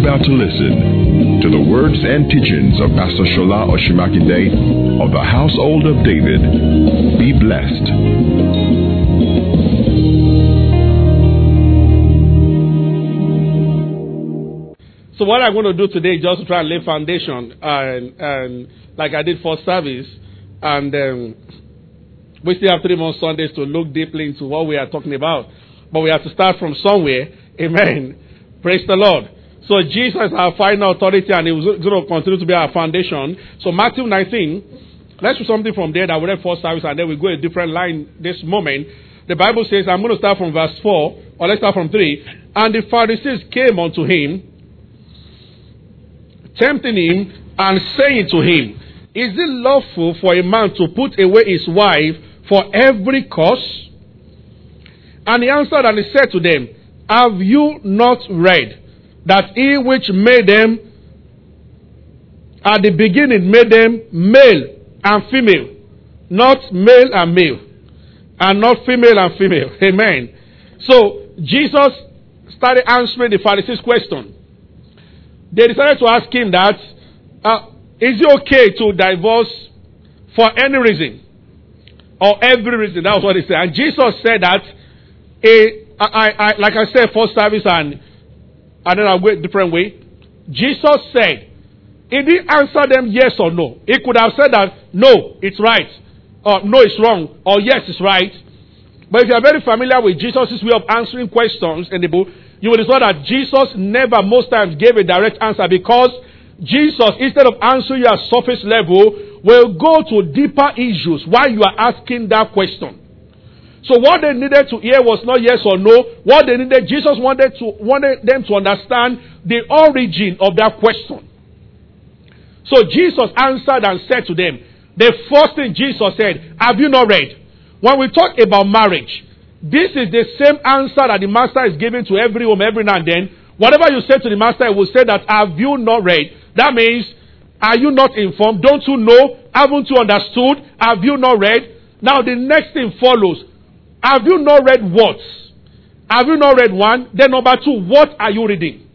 about to listen to the words and teachings of Pastor Shola Osunmakinde of the Household of David. Be blessed. So what I'm going to do today is just to try and lay foundation, and, and like I did for service, and um, we still have three more Sundays to look deeply into what we are talking about. But we have to start from somewhere. Amen. Praise the Lord. So Jesus is our final authority, and He was going to continue to be our foundation. So Matthew 19, let's do something from there that we read first service, and then we go a different line this moment. The Bible says, I'm going to start from verse 4, or let's start from 3. And the Pharisees came unto him tempting him and saying to him, Is it lawful for a man to put away his wife for every cause? And he answered and he said to them, Have you not read that he which made them at the beginning made them male and female, not male and male, and not female and female? Amen. So Jesus started answering the Pharisees' question they decided to ask him that, uh, is it okay to divorce for any reason? Or every reason? That was what he said. And Jesus said that, a, I, I, like I said, first service and, and go a different way. Jesus said, he didn't answer them yes or no. He could have said that, no, it's right. Or no, it's wrong. Or yes, it's right. But if you are very familiar with Jesus' way of answering questions in the book, you will discover that Jesus never, most times, gave a direct answer because Jesus, instead of answering you at surface level, will go to deeper issues while you are asking that question. So what they needed to hear was not yes or no. What they needed, Jesus wanted to wanted them to understand the origin of that question. So Jesus answered and said to them, the first thing Jesus said, have you not read? When we talk about marriage, this is the same answer that the master is giving to every home every now and then. Whatever you say to the master, he will say that, have you not read? That means, are you not informed? Don't you know? Haven't you understood? Have you not read? Now the next thing follows. Have you not read what? Have you not read one? Then number two, what are you reading?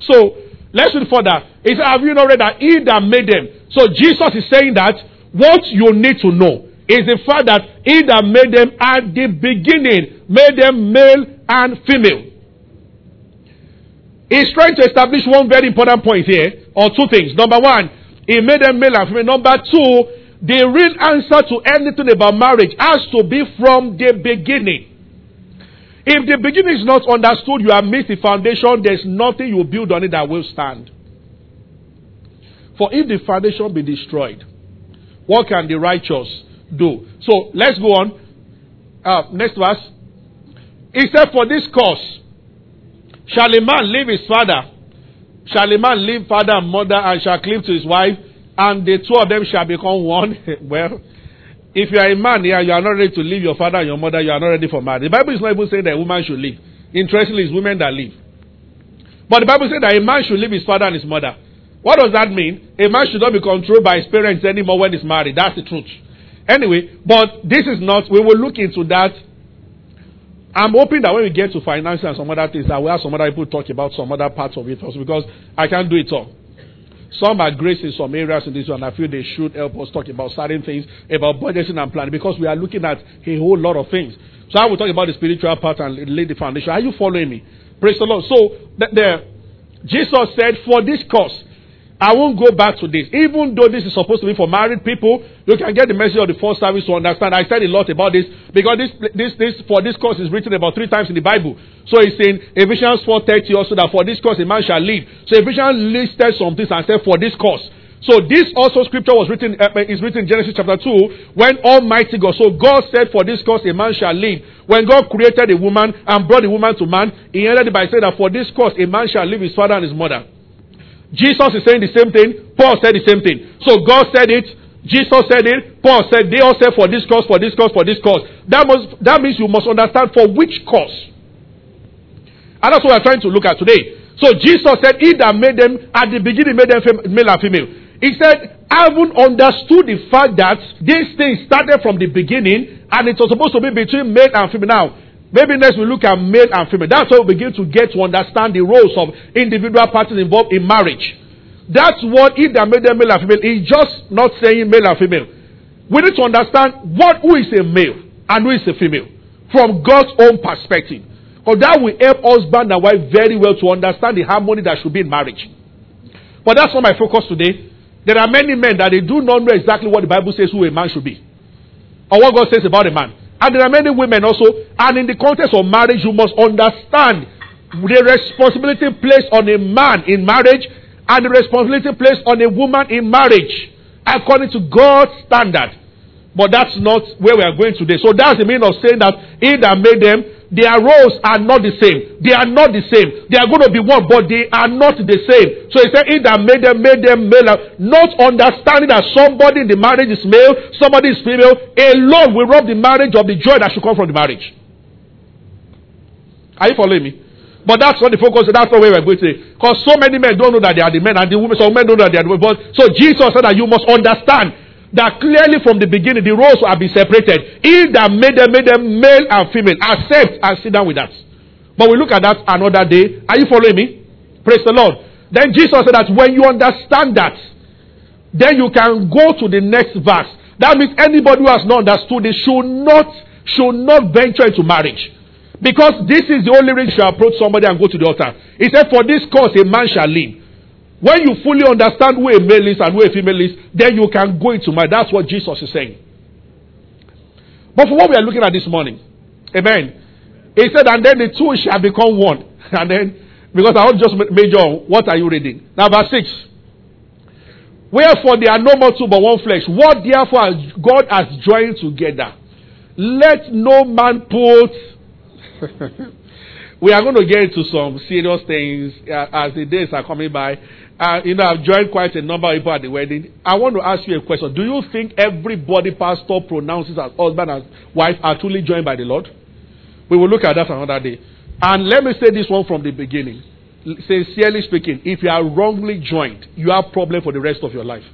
So, let's read further. It have you not read that he that made them? So Jesus is saying that what you need to know is the fact that he that made them at the beginning made them male and female. He's trying to establish one very important point here, or two things. Number one, he made them male and female. Number two, the real answer to anything about marriage has to be from the beginning. If the beginning is not understood, you have missed the foundation, there's nothing you build on it that will stand. For if the foundation be destroyed, what can the righteous do. So let's go on. Uh, next verse. He said, For this cause shall a man leave his father, shall a man leave father and mother, and shall cleave to his wife, and the two of them shall become one. well, if you are a man here, you are not ready to leave your father and your mother, you are not ready for marriage. The Bible is not even saying that a woman should leave. Interestingly, it's women that leave. But the Bible says that a man should leave his father and his mother. What does that mean? A man should not be controlled by his parents anymore when he's married. That's the truth. Anyway, but this is not, we will look into that. I'm hoping that when we get to finances and some other things, that we have some other people talk about some other parts of it also because I can't do it all. Some are grace in some areas in this one. I feel they should help us talk about certain things, about budgeting and planning, because we are looking at a whole lot of things. So I will talk about the spiritual part and lay the foundation. Are you following me? Praise the Lord. So the, the Jesus said, For this cause, I won't go back to this. Even though this is supposed to be for married people, you can get the message of the first service to understand. I said a lot about this because this, this, this, for this course is written about three times in the Bible. So it's in Ephesians 4.30 also that for this course a man shall live. So Ephesians listed some things and said for this course. So this also scripture was written uh, is written in Genesis chapter 2 when Almighty God. So God said for this cause a man shall live. When God created a woman and brought the woman to man, he ended by saying that for this cause a man shall leave his father and his mother. Jesus is saying the same thing. Paul said the same thing. So God said it. Jesus said it. Paul said they all said for this cause, for this cause, for this cause. That must that means you must understand for which cause. And that's what we're trying to look at today. So Jesus said, He that made them at the beginning made them male and female. He said, I haven't understood the fact that this thing started from the beginning and it was supposed to be between male and female. Now, Maybe next we look at male and female. That's how we begin to get to understand the roles of individual parties involved in marriage. That's what if they made them male and female, it's just not saying male and female. We need to understand what who is a male and who is a female from God's own perspective. Because that will help husband and wife very well to understand the harmony that should be in marriage. But that's not my focus today. There are many men that they do not know exactly what the Bible says who a man should be. Or what God says about a man. And there are many women also. And in the context of marriage, you must understand the responsibility placed on a man in marriage and the responsibility placed on a woman in marriage according to God's standard. But that's not where we are going today. So that's the meaning of saying that he that made them, their roles are not the same. They are not the same. They are going to be one, but they are not the same. So he said, he that made them, made them male. Not understanding that somebody in the marriage is male, somebody is female, alone will rob the marriage of the joy that should come from the marriage. Are you following me? But that's not the focus. That's not where we're going today. Because so many men don't know that they are the men, and the women, some men don't know that they are the women. So Jesus said that you must understand that clearly from the beginning the roles have been separated. He that made them made them male and female. Accept and sit down with that. But we look at that another day. Are you following me? Praise the Lord. Then Jesus said that when you understand that, then you can go to the next verse. That means anybody who has not understood it should not should not venture into marriage. Because this is the only reason you approach somebody and go to the altar. He said, For this cause a man shall live. When you fully understand who a male is and who a female is, then you can go into marriage. That's what Jesus is saying. But for what we are looking at this morning, amen. He said, and then the two shall become one. And then, because I want just major what are you reading? Now, verse 6. Wherefore they are no more two but one flesh. What therefore God has joined together, let no man put we are going to get into some serious things uh, as the days are coming by. Uh, you know, I've joined quite a number of people at the wedding. I want to ask you a question. Do you think everybody pastor pronounces as husband and wife are truly joined by the Lord? We will look at that another day. And let me say this one from the beginning. Sincerely speaking, if you are wrongly joined, you have problem for the rest of your life.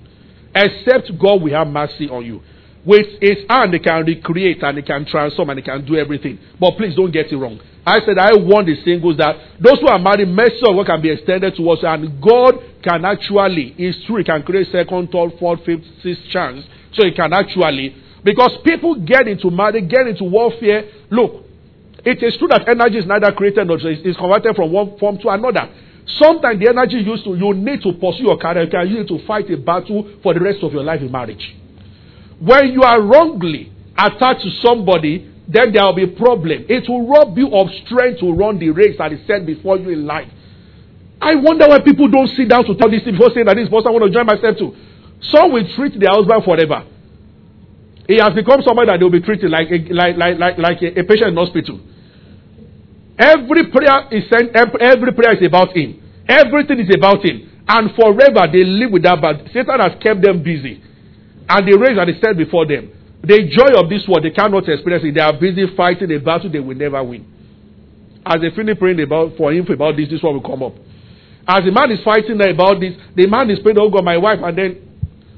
Except God will have mercy on you. With his hand, he can recreate and he can transform and he can do everything. But please don't get it wrong. I said I want the singles that those who are married, mercy of God can be extended to us, and God can actually, it's true, He can create second, third, fourth, fifth, sixth chance. So He can actually, because people get into marriage, get into warfare. Look, it is true that energy is neither created nor is converted from one form to another. Sometimes the energy used to, you need to pursue your career, You can you need to fight a battle for the rest of your life in marriage. When you are wrongly attached to somebody, then there will be a problem. It will rob you of strength to run the race that is set before you in life. I wonder why people don't sit down to tell this before saying that this person I want to join myself to. Some will treat their husband forever. He has become somebody that they will be treated like a, like, like, like, like a, a patient in hospital. Every prayer is sent, every prayer is about him. Everything is about him. And forever they live with that, but Satan has kept them busy and the race that is set before them. The joy of this world, they cannot experience it. They are busy fighting a battle they will never win. As they finish praying about for him about this, this one will come up. As the man is fighting about this, the man is praying, Oh God, my wife, and then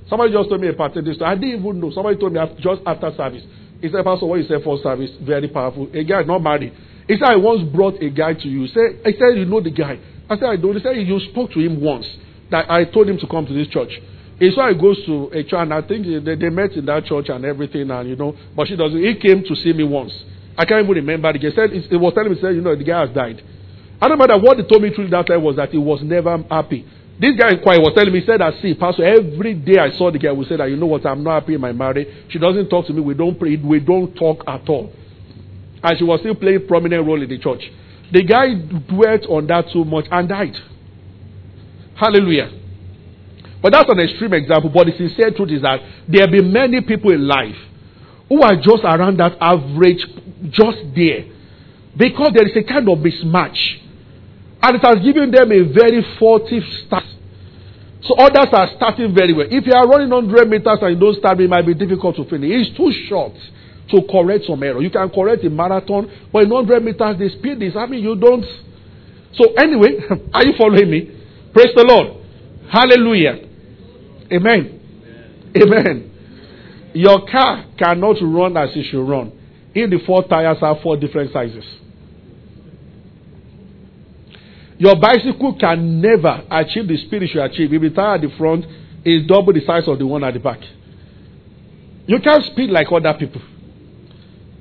somebody just told me a part of this. I didn't even know. Somebody told me just after service. He said, Pastor, what you said for service, very powerful. A guy not married. He said, I once brought a guy to you. He said, I said, you know the guy. I said, I don't. He said, you spoke to him once. That I told him to come to this church. It's why he goes to a church, and I think they, they met in that church and everything, and you know, but she doesn't. He came to see me once. I can't even remember. He said he was telling me, said, you know, the guy has died. I don't matter what he told me through that time was that he was never happy. This guy choir was telling me, he said that, see, Pastor, every day I saw the guy, we said that, you know what, I'm not happy in my marriage. She doesn't talk to me. We don't pray. We don't talk at all. And she was still playing prominent role in the church. The guy dwelt on that so much and died. Hallelujah. But that's an extreme example. But the sincere truth is that there be many people in life who are just around that average, just there. Because there is a kind of mismatch. And it has given them a very faulty start. So others are starting very well. If you are running 100 meters and you don't start, it might be difficult to finish. It's too short to correct some error. You can correct a marathon, but in 100 meters, the speed is, I mean, you don't. So anyway, are you following me? Praise the Lord. Hallelujah. Amen. Amen. Your car cannot run as it should run if the four tires have four different sizes. Your bicycle can never achieve the speed it should achieve if the tire at the front is double the size of the one at the back. You can't speed like other people.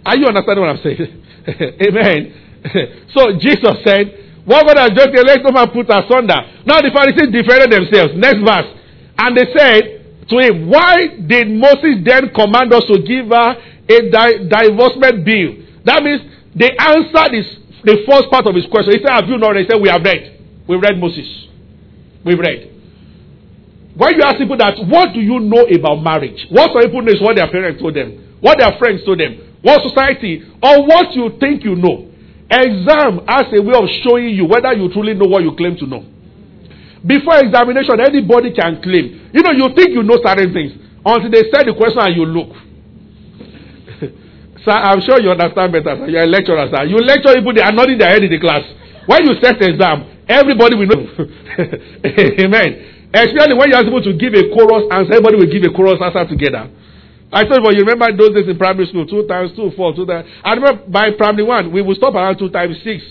Are you understanding what I'm saying? Amen. so Jesus said, What God has just let no man put asunder. Now the Pharisees defended themselves. Next verse. And they said to him, Why did Moses then command us to give her a di- divorcement bill? That means they answered this, the first part of his question. He said, Have you not read? He said, We have read. We read Moses. We've read. When you ask people that, what do you know about marriage? What some people know is what their parents told them, what their friends told them, what society, or what you think you know. Exam as a way of showing you whether you truly know what you claim to know. Before examination, anybody can claim. You know, you think you know certain things until they say the question and you look. sir, I'm sure you understand better. Sir. You're a lecturer, sir. You lecture people, they are nodding their head in the class. When you set the exam, everybody will know. Amen. Especially when you are supposed to give a chorus answer, everybody will give a chorus answer together. I told you, you remember those days in primary school, two times two, four, two times. I remember by primary one, we would stop around two times six.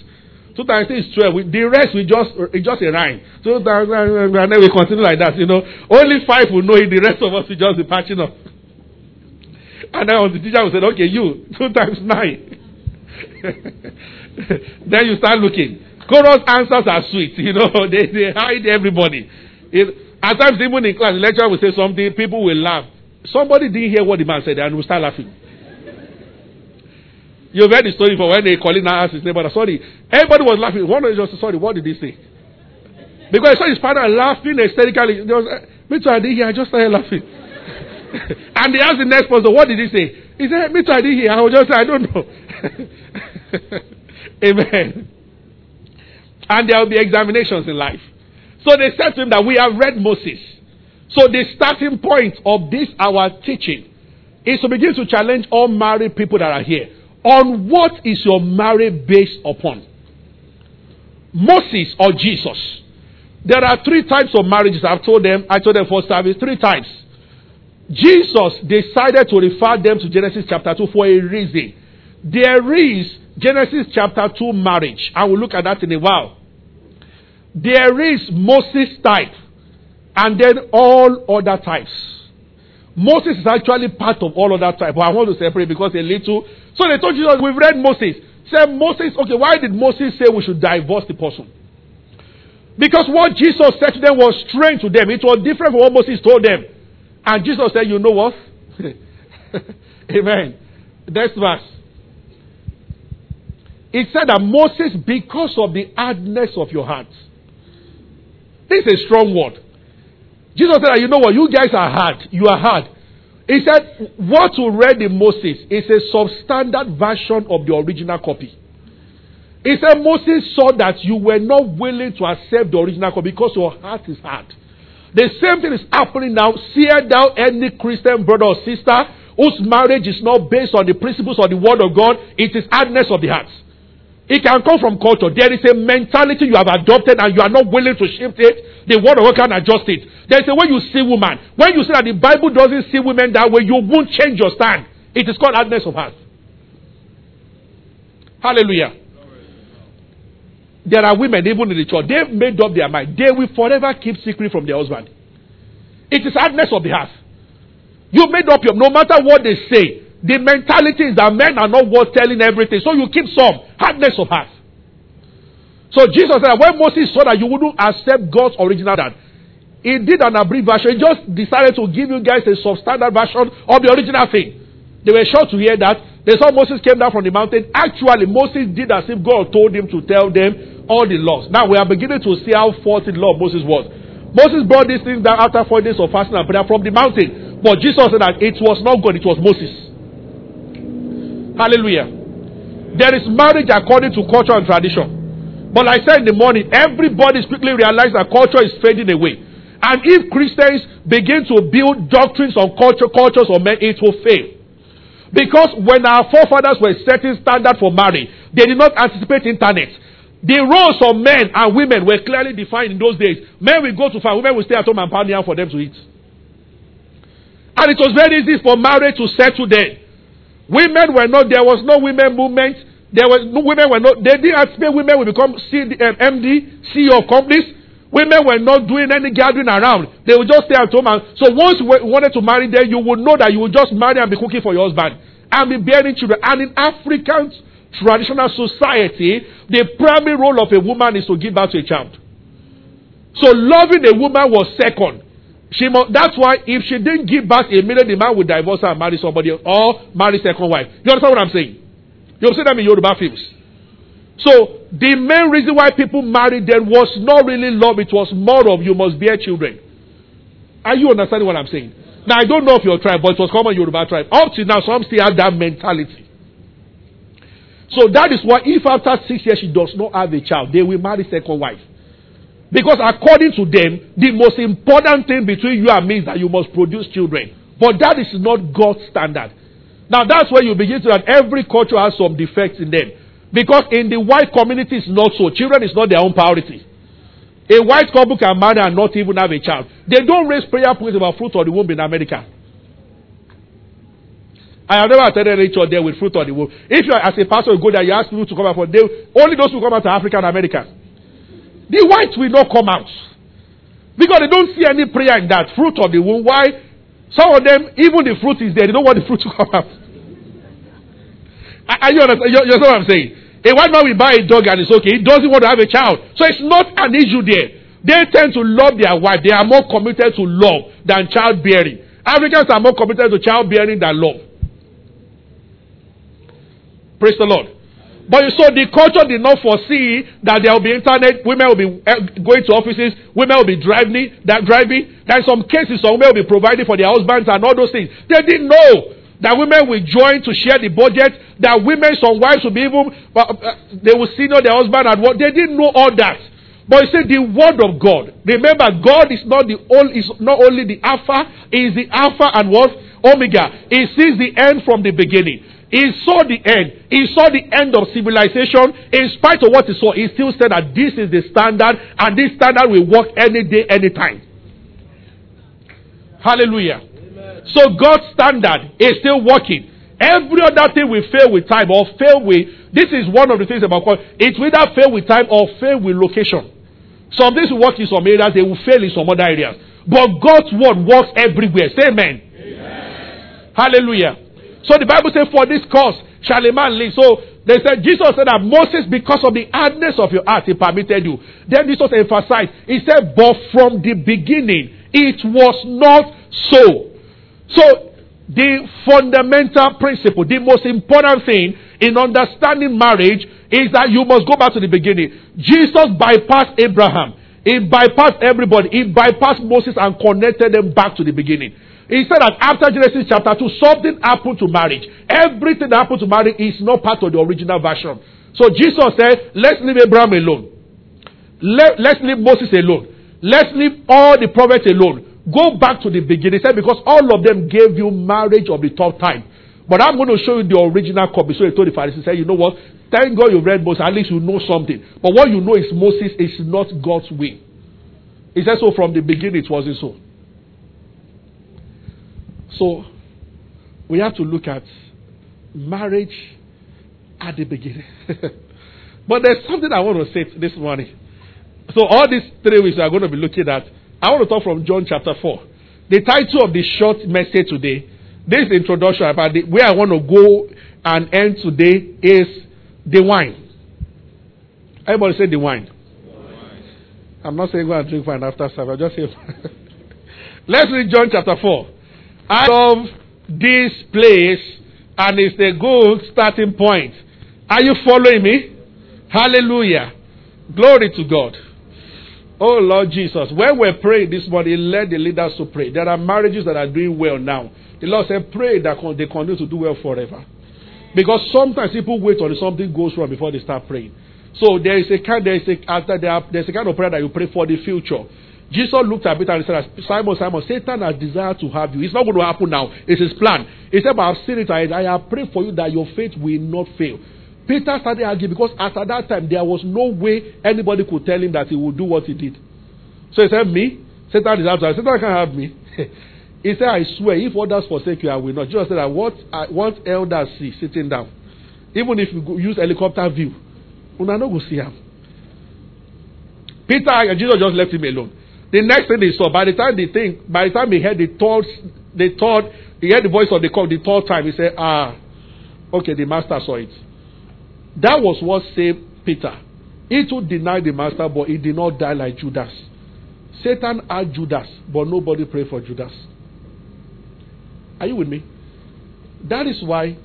Two is twelve. We, the rest we just it's just a rhyme. Times and then we continue like that. You know, only five will know it. The rest of us will just be patching up. And then the teacher will say, "Okay, you two times nine. then you start looking. Chorus answers are sweet. You know, they they hide everybody. It, at times, even in class, the lecturer will say something, people will laugh. Somebody didn't hear what the man said and will start laughing. You've heard the story for when they calling now asked his neighbor, sorry. Everybody was laughing. One was just, sorry, what did he say? Because I saw his father laughing hysterically. There was, me too, I didn't hear. I just started laughing. and they asked the next person, what did he say? He said, me too, I didn't hear. I was just, I don't know. Amen. And there will be examinations in life. So they said to him that we have read Moses. So the starting point of this our teaching is to begin to challenge all married people that are here. On what is your marriage based upon? Moses or Jesus? There are three types of marriages. I've told them, I told them for service, three types. Jesus decided to refer them to Genesis chapter 2 for a reason. There is Genesis chapter 2 marriage. I will look at that in a while. There is Moses type and then all other types. Moses is actually part of all other types, but I want to separate because a little. So they told Jesus, we've read Moses. Said Moses, okay, why did Moses say we should divorce the person? Because what Jesus said to them was strange to them. It was different from what Moses told them. And Jesus said, you know what? Amen. Next verse. It said that Moses, because of the hardness of your heart, this is a strong word. Jesus said, You know what? You guys are hard. You are hard. He said, What we read in Moses is a substandard version of the original copy. He said, Moses saw that you were not willing to accept the original copy because your heart is hard. The same thing is happening now. Sear down any Christian brother or sister whose marriage is not based on the principles of the Word of God. It is hardness of the heart. It can come from culture. There is a mentality you have adopted and you are not willing to shift it. The word of God can adjust it. There is a way you see woman. When you say that the Bible doesn't see women that way, you won't change your stand. It is called hardness of heart. Hallelujah. There are women, even in the church, they've made up their mind. They will forever keep secret from their husband. It is hardness of the heart. You made up your, no matter what they say, the mentality is that men are not worth telling everything. So you keep some hardness of heart. So Jesus said, when Moses saw that you wouldn't accept God's original that, he did an abbreviation. He just decided to give you guys a substandard version of the original thing. They were shocked to hear that. They saw Moses came down from the mountain. Actually, Moses did as if God told him to tell them all the laws. Now we are beginning to see how faulty the law of Moses was. Moses brought these things down after four days of fasting and prayer from the mountain. But Jesus said that it was not God, it was Moses. Hallelujah. There is marriage according to culture and tradition. But like I said in the morning, everybody quickly realized that culture is fading away. And if Christians begin to build doctrines on culture, cultures on men, it will fail. Because when our forefathers were setting standard for marriage, they did not anticipate internet. The roles of men and women were clearly defined in those days. Men will go to farm, women will stay at home and pound yam for them to eat. And it was very easy for marriage to settle there. Women were not, there was no women movement. There was no women were not, they didn't expect women will become C, um, MD, CEO of companies. Women were not doing any gathering around. They would just stay at home. And, so once you wanted to marry them, you would know that you would just marry and be cooking for your husband and be bearing children. And in African traditional society, the primary role of a woman is to give birth to a child. So loving a woman was second. She must, that's why if she didn't give birth immediately, the man would divorce her and marry somebody else, or marry second wife. You understand what I'm saying? You'll see them in Yoruba films. So the main reason why people married then was not really love, it was more of you must bear children. Are you understanding what I'm saying? Now I don't know if your tribe, but it was common Yoruba tribe. Up to now, some still have that mentality. So that is why if after six years she does not have a child, they will marry second wife. Because according to them, the most important thing between you and me is that you must produce children. But that is not God's standard. Now that's where you begin to that every culture has some defects in them. Because in the white community it's not so. Children is not their own priority. A white couple can marry and not even have a child. They don't raise prayer points about fruit of the womb in America. I have never attended any church there with fruit of the womb. If you are as a pastor, you go there, you ask people to come out for they only those who come out are African Americans. The whites will not come out. Because they don't see any prayer in that fruit of the womb. Why? Some of them, even the fruit is there, they don't want the fruit to come out. Are you understand? You understand what I'm saying? A white man will buy a dog and it's okay. He doesn't want to have a child. So it's not an issue there. They tend to love their wife. They are more committed to love than childbearing. Africans are more committed to childbearing than love. Praise the Lord. But you so the culture did not foresee that there will be internet, women will be eh, going to offices, women will be driving, that driving. There are some cases some women will be providing for their husbands and all those things. They didn't know that women will join to share the budget, that women, some wives will be even, uh, they will senior their husband and what. They didn't know all that. But he said the word of God. Remember, God is not the only, is not only the Alpha, He is the Alpha and what? Omega. He sees the end from the beginning. He saw the end. He saw the end of civilization. In spite of what he saw, he still said that this is the standard and this standard will work any day, anytime. Hallelujah. Amen. So God's standard is still working. Every other thing will fail with time or fail with. This is one of the things about God. It will either fail with time or fail with location. Some things will work in some areas, they will fail in some other areas. But God's word works everywhere. Say amen. amen. Hallelujah. So the Bible says, For this cause shall a man live. So they said, Jesus said that Moses, because of the hardness of your heart, he permitted you. Then Jesus emphasized, He said, But from the beginning, it was not so. So the fundamental principle, the most important thing in understanding marriage is that you must go back to the beginning. Jesus bypassed Abraham. He bypassed everybody. He bypassed Moses and connected them back to the beginning. He said that after Genesis chapter 2, something happened to marriage. Everything that happened to marriage is not part of the original version. So Jesus said, let's leave Abraham alone. Let, let's leave Moses alone. Let's leave all the prophets alone. Go back to the beginning. He said, because all of them gave you marriage of the top time. But I'm going to show you the original copy. So he told the Pharisees, said, you know what? Thank God you read Moses. At least you know something. But what you know is Moses is not God's way. He said, so from the beginning it wasn't so. So we have to look at marriage at the beginning. but there's something I want to say this morning. So all these three weeks we are going to be looking at. I want to talk from John chapter 4. The title of the short message today, this introduction about the, where I want to go and end today is the wine. Everybody say the wine. wine. I'm not saying go and drink wine after service. I just say. Let's read John chapter 4. I love this place and it's a good starting point. Are you following me? Hallelujah. Glory to God. Oh Lord Jesus. When we're praying this morning, let the leaders to pray. There are marriages that are doing well now. The Lord said, pray that they continue to do well forever. Because sometimes people wait until something goes wrong before they start praying. So there is a kind, there is a, after there there's a kind of prayer that you pray for the future. Jesus looked at Peter and said, Simon, Simon, Satan has desired to have you. It's not going to happen now. It's his plan. He said, But I've seen it. I, I have prayed for you that your faith will not fail. Peter started arguing because at that time there was no way anybody could tell him that he would do what he did. So he said, Me? Satan to have Satan can't have me. He said, I swear, if others forsake you, I will not. Jesus said uh, what elders see sitting down, even if you use helicopter view, una no go see him. Peter and Jesus just left him alone. The next thing they saw, by the time they think, by the time he heard the third, the third, he heard the voice of the call the third time, he said, ah, okay, the master saw it. That was what saved Peter. He too denied the master, but he did not die like Judas. Satan had Judas, but nobody prayed for Judas. Are you with me? That is why,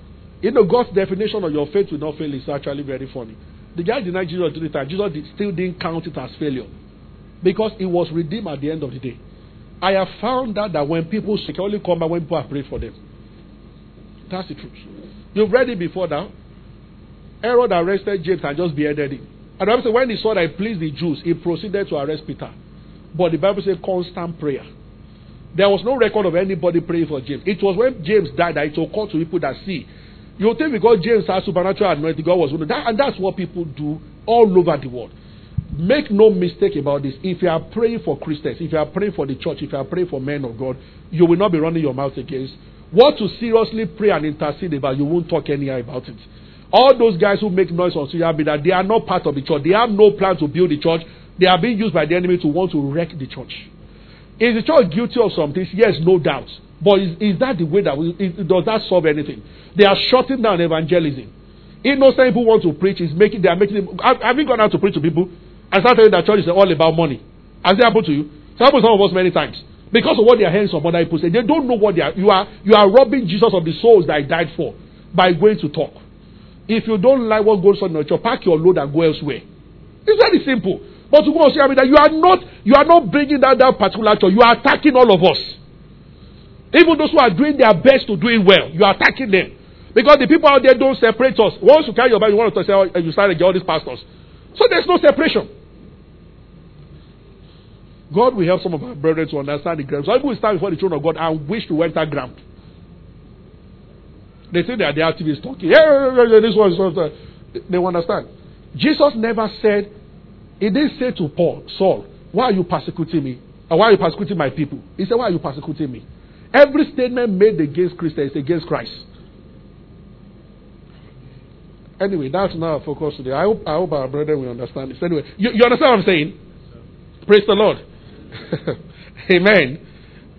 you know, God's definition of your faith will not fail is actually very funny. The guy denied Jesus three times. Jesus still didn't count it as failure because it was redeemed at the end of the day. I have found out that when people only come back when people have prayed for them. That's the truth. You've read it before now. Herod arrested James and just beheaded him. And says when he saw that it pleased the Jews, he proceeded to arrest Peter. But the Bible says constant prayer. There was no record of anybody praying for James. It was when James died that it occurred to people that see. You think because James has supernatural anointing, God was that, and that's what people do all over the world. Make no mistake about this. If you are praying for Christians, if you are praying for the church, if you are praying for men of God, you will not be running your mouth against. What to seriously pray and intercede about, you won't talk anyhow about it. All those guys who make noise on social media, they are not part of the church. They have no plan to build the church. They are being used by the enemy to want to wreck the church. Is the church guilty of something? Yes, no doubt. But is, is that the way that we, is, does that solve anything? They are shutting down evangelism. Innocent people want to preach is making they are making have you gone out to preach to people and start telling that church is all about money? Has it happened to you? It's happened to some of us many times. Because of what their hands on other people say. They don't know what they are you are you are robbing Jesus of the souls that he died for by going to talk. If you don't like what goes on in your church, pack your load and go elsewhere. It's very simple. But to go and say, I mean, that you are not you are not bringing down that particular church. You are attacking all of us. Even those who are doing their best to do it well, you are attacking them. Because the people out there don't separate us. Once you carry your Bible, you want to say, oh, you start to get all these pastors. So there's no separation. God will help some of our brethren to understand the ground. Some people stand before the throne of God and wish to enter ground. They think they are the activists talking. Yeah, this one is uh, They will understand. Jesus never said, He didn't say to Paul, Saul, why are you persecuting me? Or why are you persecuting my people? He said, Why are you persecuting me? Every statement made against Christians is against Christ. Anyway, that's not our focus today. I hope, I hope our brethren will understand this. Anyway, you, you understand what I'm saying? Praise the Lord. Amen.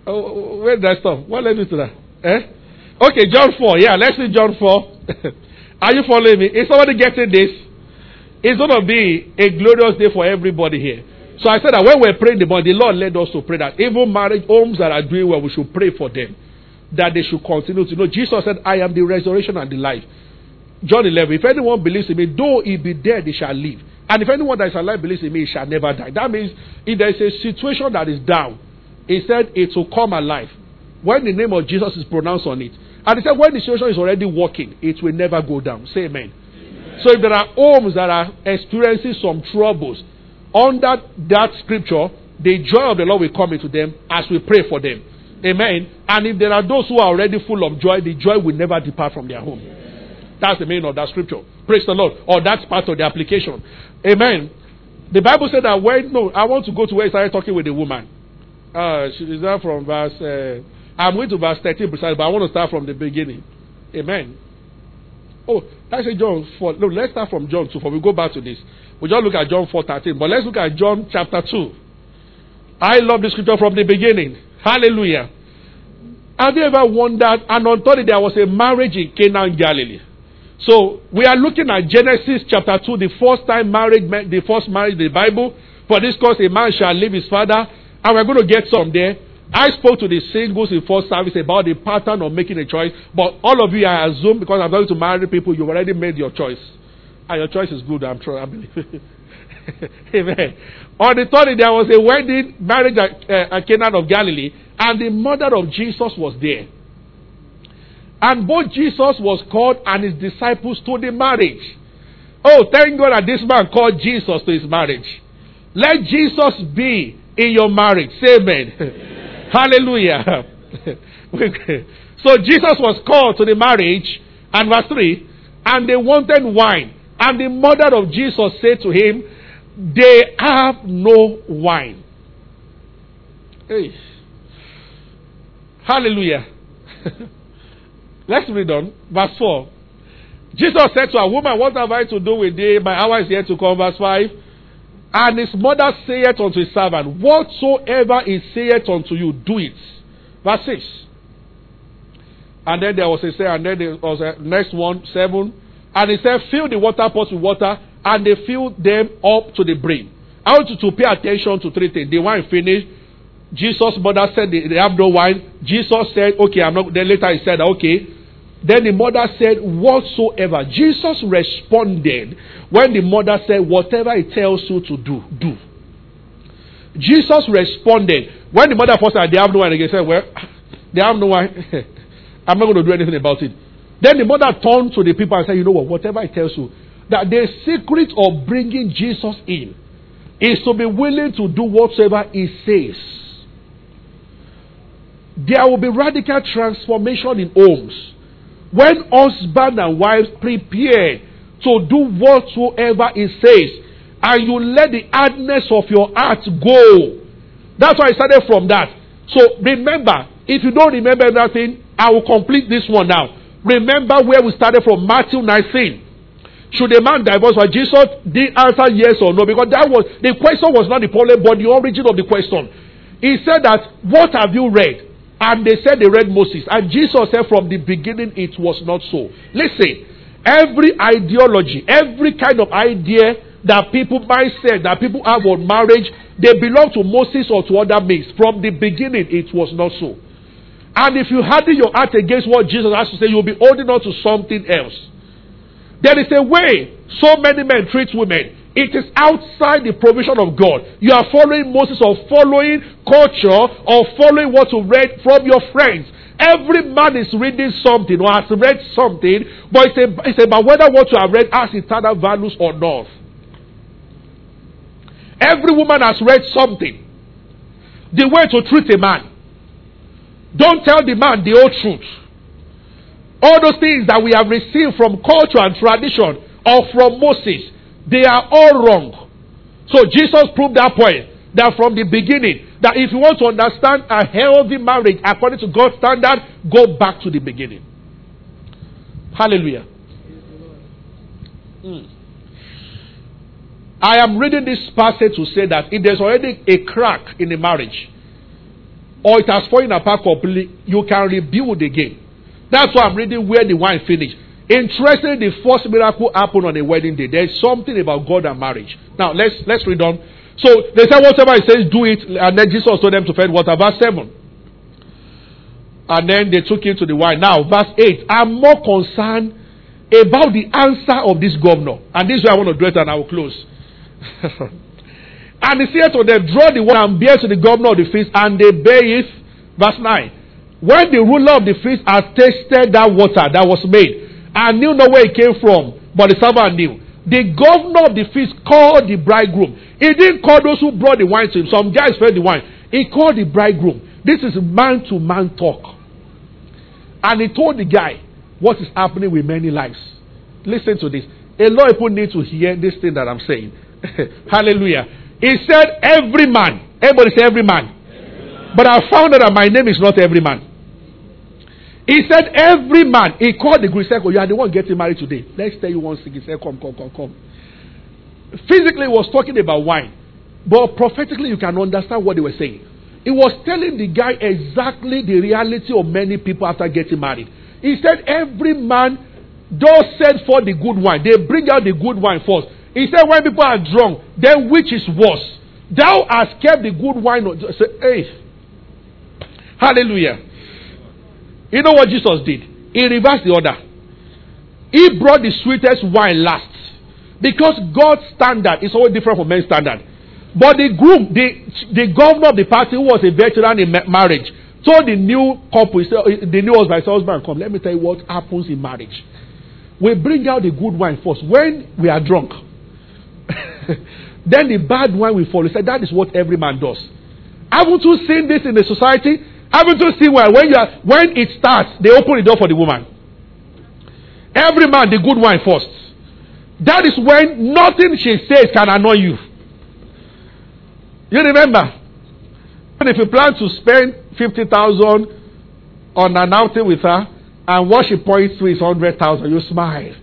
Oh, where did I stop? What led me to that? Eh? Okay, John 4. Yeah, let's see John 4. Are you following me? Is somebody getting this? It's going to be a glorious day for everybody here. So I said that when we're praying the the Lord led us to pray that even marriage homes that are doing well, we should pray for them. That they should continue to know. Jesus said, I am the resurrection and the life. John 11, if anyone believes in me, though he be dead, he shall live. And if anyone that is alive believes in me, he shall never die. That means if there is a situation that is down, he said it will come alive. When the name of Jesus is pronounced on it. And he said when the situation is already working, it will never go down. Say amen. amen. So if there are homes that are experiencing some troubles, under that scripture, the joy of the Lord will come into them as we pray for them. Amen. And if there are those who are already full of joy, the joy will never depart from their home. That's the meaning of that scripture. Praise the Lord. Or that's part of the application. Amen. The Bible said that when, no, I want to go to where he started talking with the woman. Uh, she is there from verse, uh, I'm going to verse 13 precisely, but I want to start from the beginning. Amen. Oh, that's a John 4. No, let's start from John 2 before we go back to this. We just look at John 4 13, but let's look at John chapter 2. I love the scripture from the beginning. Hallelujah. Have you ever wondered? And on Thursday there was a marriage in Cana, Galilee. So we are looking at Genesis chapter 2, the first time marriage, the first marriage in the Bible. For this cause a man shall leave his father. And we're going to get some there. I spoke to the singles in first service about the pattern of making a choice. But all of you, I assume, because I'm going to marry people, you've already made your choice. And your choice is good, I'm sure, I believe. Amen. On the third there was a wedding marriage at, uh, at Cana of Galilee, and the mother of Jesus was there. And both Jesus was called and his disciples to the marriage. Oh, thank God that this man called Jesus to his marriage. Let Jesus be in your marriage. Say amen. amen. Hallelujah. so Jesus was called to the marriage, and verse 3, and they wanted wine. And the mother of Jesus said to him, They have no wine. Hey. Hallelujah. Let's read on. Verse 4. Jesus said to a woman, What have I to do with thee? My hour is yet to come. Verse 5. And his mother saith unto his servant, Whatsoever he saith unto you, do it. Verse 6. And then there was a say, and then there was a next one, 7. And he said, Fill the water pots with water, and they filled them up to the brim. I want you to pay attention to three things. The wine finished. Jesus' mother said they, they have no wine. Jesus said, Okay, I'm not. Then later he said, Okay. Then the mother said, Whatsoever. Jesus responded when the mother said, Whatever he tells you to do, do. Jesus responded when the mother first said, They have no wine. He said, Well, they have no wine. I'm not going to do anything about it. Then the mother turned to the people and said, You know what? Whatever he tells you, that the secret of bringing Jesus in is to be willing to do whatsoever he says. There will be radical transformation in homes when husband and wives prepare to do whatsoever he says, and you let the hardness of your heart go. That's why I started from that. So remember, if you don't remember anything, I will complete this one now. Remember where we started from Matthew 19. Should a man divorce? Well, Jesus did answer yes or no because that was the question was not the problem, but the origin of the question. He said that, What have you read? And they said they read Moses. And Jesus said from the beginning it was not so. Listen, every ideology, every kind of idea that people might say that people have on marriage, they belong to Moses or to other means. From the beginning it was not so. And if you harden your heart against what Jesus has to say, you'll be holding on to something else. There is a way so many men treat women. It is outside the provision of God. You are following Moses or following culture or following what you read from your friends. Every man is reading something or has read something, but it's, a, it's about whether what you have read has eternal values or not. Every woman has read something. The way to treat a man. Don't tell the man the whole truth. All those things that we have received from culture and tradition or from Moses, they are all wrong. So Jesus proved that point that from the beginning, that if you want to understand a healthy marriage according to God's standard, go back to the beginning. Hallelujah. Mm. I am reading this passage to say that if there's already a crack in the marriage, or it has fallen apart completely, you can rebuild again. That's why I'm reading where the wine finished. Interestingly, the first miracle happened on a wedding day. There's something about God and marriage. Now let's let's read on. So they said whatever he says, do it, and then Jesus told them to fetch water. Verse seven. And then they took him to the wine. Now, verse 8. I'm more concerned about the answer of this governor. And this is where I want to do it and I will close. and he said to them, Draw the water and bear to the governor of the feast, and they bear it. Verse 9. When the ruler of the feast had tasted that water that was made, and knew not where it came from, but the servant knew. The governor of the feast called the bridegroom. He didn't call those who brought the wine to him. Some guys fed the wine. He called the bridegroom. This is man to man talk. And he told the guy what is happening with many lives. Listen to this. A lot of people need to hear this thing that I'm saying. Hallelujah. He said, Every man. Everybody say, Every man. Every man. But I found out that my name is not every man. He said, Every man, he called the Greek circle, you are the one getting married today. Let's tell you one thing. He said, Come, come, come, come. Physically, he was talking about wine. But prophetically, you can understand what they were saying. He was telling the guy exactly the reality of many people after getting married. He said, Every man does send for the good wine. They bring out the good wine first. He said, When people are drunk, then which is worse? Thou hast kept the good wine. Say, hey. Hallelujah. You know what Jesus did? He reversed the order. He brought the sweetest wine last. Because God's standard is always different from men's standard. But the groom, the, the governor of the party, who was a veteran in marriage, told the new couple, uh, the new husband, husband, come, let me tell you what happens in marriage. We bring out the good wine first. When we are drunk, then the bad wine will follow. He said, that is what every man does. Haven't you seen this in the society? Haven't you seen where when you when it starts, they open the door for the woman. Every man the good wine first. That is when nothing she says can annoy you. You remember? And if you plan to spend fifty thousand on an outing with her, and what she points to is 100,000. You smile.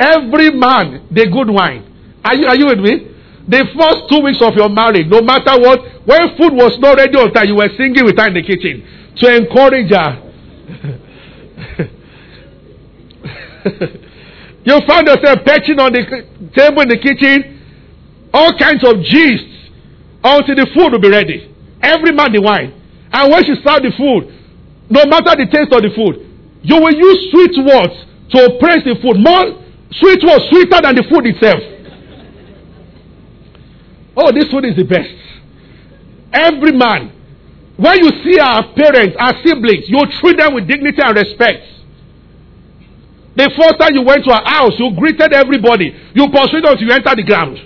Every man, the good wine. Are you, are you with me? The first two weeks of your marriage, no matter what, when food was not ready on time, you were singing with her in the kitchen to encourage her. you found yourself perching on the table in the kitchen, all kinds of gist until the food will be ready. Every man the wine. And when she served the food, no matter the taste of the food, you will use sweet words to praise the food. More sweet words, sweeter than the food itself. Oh, this food is the best. Every man, when you see our parents, our siblings, you treat them with dignity and respect. The first time you went to our house, you greeted everybody. You prostrated until you entered the ground.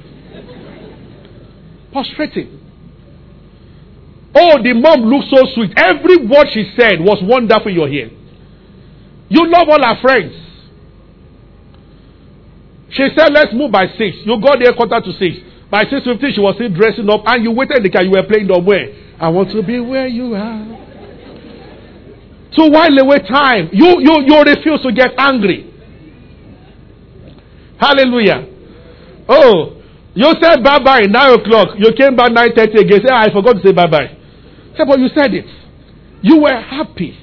Prostrating. Oh, the mom looked so sweet. Every word she said was wonderful in your ear. You love all her friends. She said, let's move by 6. You got there quarter to 6. By 6.15, she was still dressing up and you waited in the car. You were playing the way. I want to be where you are. So while away time, you, you, you refuse to get angry. Hallelujah. Oh, you said bye bye 9 o'clock. You came back 9.30 again. Say, I forgot to say bye bye. Say, but you said it. You were happy.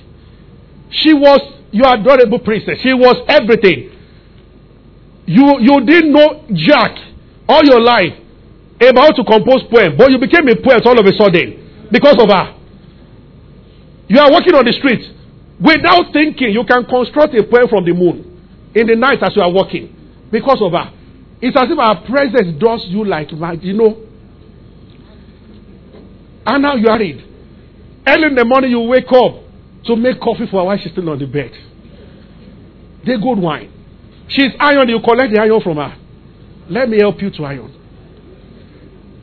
She was your adorable princess. She was everything. You, you didn't know Jack all your life about to compose poem, but you became a poet all of a sudden because of her. You are walking on the street without thinking. You can construct a poem from the moon in the night as you are walking because of her. It's as if her presence draws you like, that, you know. And now you are in. Early in the morning, you wake up to make coffee for her while she's still on the bed. They good wine. She's iron, you collect the iron from her. Let me help you to iron.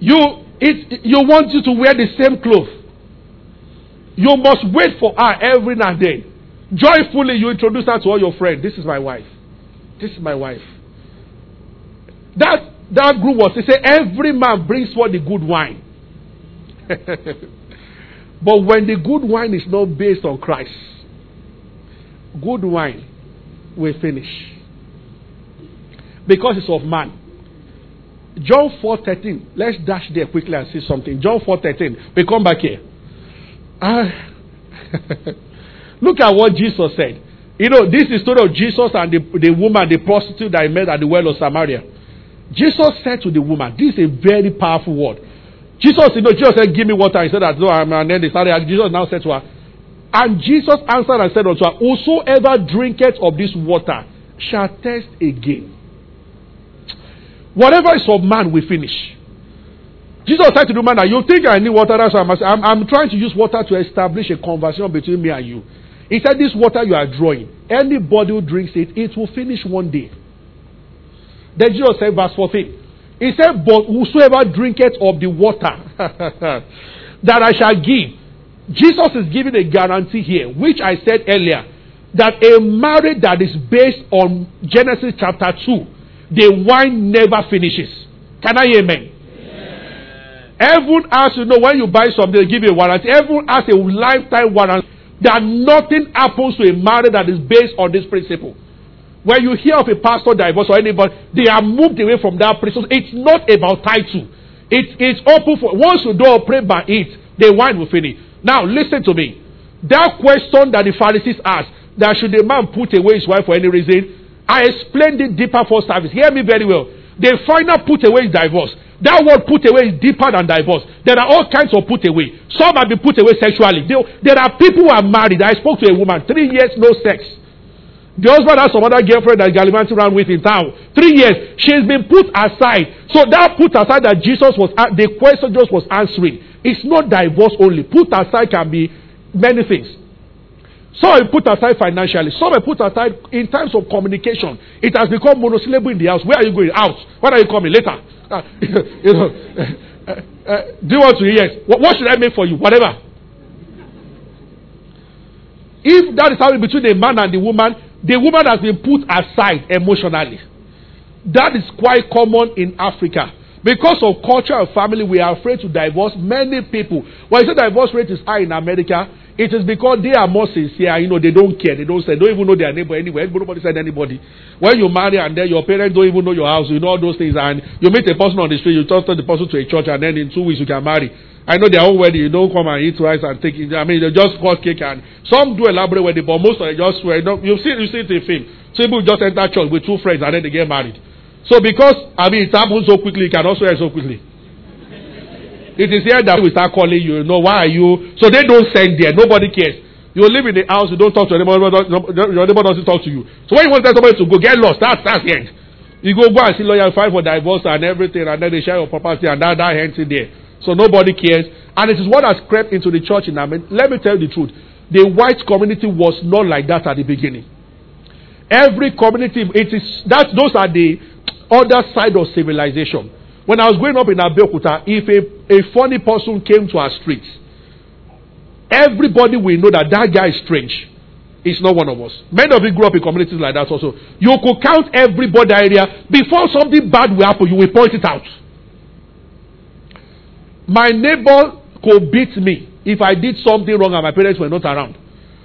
You, it, you want you to wear the same clothes. You must wait for her every now and then. Joyfully, you introduce her to all your friends. This is my wife. This is my wife. That that group was, they say, every man brings forth the good wine. but when the good wine is not based on Christ, good wine will finish. Because it's of man. John 4.13. Let's dash there quickly and see something. John 4.13. We come back here. Uh, look at what Jesus said. You know, this is the story of Jesus and the, the woman, the prostitute that he met at the well of Samaria. Jesus said to the woman, this is a very powerful word. Jesus, you know, Jesus said, give me water. He said that, no, and then they started, Jesus now said to her, and Jesus answered and said unto her, Whosoever drinketh of this water shall thirst again. Whatever is of man will finish. Jesus said to the man, You think I need water? That's why I'm, I'm, I'm trying to use water to establish a conversation between me and you. He said, This water you are drawing, anybody who drinks it, it will finish one day. Then Jesus said, verse 14. He said, But whosoever drinketh of the water that I shall give, Jesus is giving a guarantee here, which I said earlier, that a marriage that is based on Genesis chapter 2, the wine never finishes. Can I hear amen? Everyone has to know when you buy something, they give you a warranty. Everyone has a lifetime warranty that nothing happens to a marriage that is based on this principle. When you hear of a pastor divorce or anybody, they are moved away from that principle. It's not about title. It, it's open for once you don't operate by it, the wine will finish. Now listen to me. That question that the Pharisees asked, that should a man put away his wife for any reason? I explained it deeper for service. Hear me very well. The final put away is divorce. That word put away is deeper than divorce. There are all kinds of put away. Some have been put away sexually. There, are people who are married. I spoke to a woman, three years, no sex. The husband has some other girlfriend that gallivanting around with in town. Three years. She's been put aside. So that put aside that Jesus was, uh, the question just was answering. It's not divorce only. Put aside can be many things. Some are put aside financially. Some are put aside in terms of communication. It has become monosyllable in the house. Where are you going? Out. When are you coming? Later. Uh, you know, uh, uh, do you want to? Yes. What, what should I make for you? Whatever. If that is it between the man and the woman, the woman has been put aside emotionally. That is quite common in Africa. Because of culture and family, we are afraid to divorce many people. When you say divorce rate is high in America, It is because they are more sincere. You know, they don't care. They don't say, don't even know their neighbor anyway. Nobody said anybody. When you marry and then your parents don't even know your house, you know all those things. And you meet a person on the street, you to the person to a church, and then in two weeks you can marry. I know their own wedding. You don't come and eat rice and take it. I mean, they just cut cake and some do elaborate wedding, but most of them just swear. You see, you see it in film. So people just enter church with two friends and then they get married. So because I mean it happens so quickly, it can also end so quickly. It is here that we start calling you. You know why are you? So they don't send there. Nobody cares. You live in the house, you don't talk to anybody, your neighbor doesn't talk to you. So when you want to tell somebody to go, get lost, that's, that's the end. You go go and see lawyer, fight for divorce and everything, and then they share your property, and that, that ends in there. So nobody cares. And it is what has crept into the church in Amen. Let me tell you the truth. The white community was not like that at the beginning. Every community, it is that those are the other side of civilization. When I was growing up in Abeokuta, if a, a funny person came to our streets, Everybody will know that that guy is strange. He's not one of us. Many of you grew up in communities like that also. You could count everybody area. Before something bad will happen, you will point it out. My neighbor could beat me if I did something wrong and my parents were not around.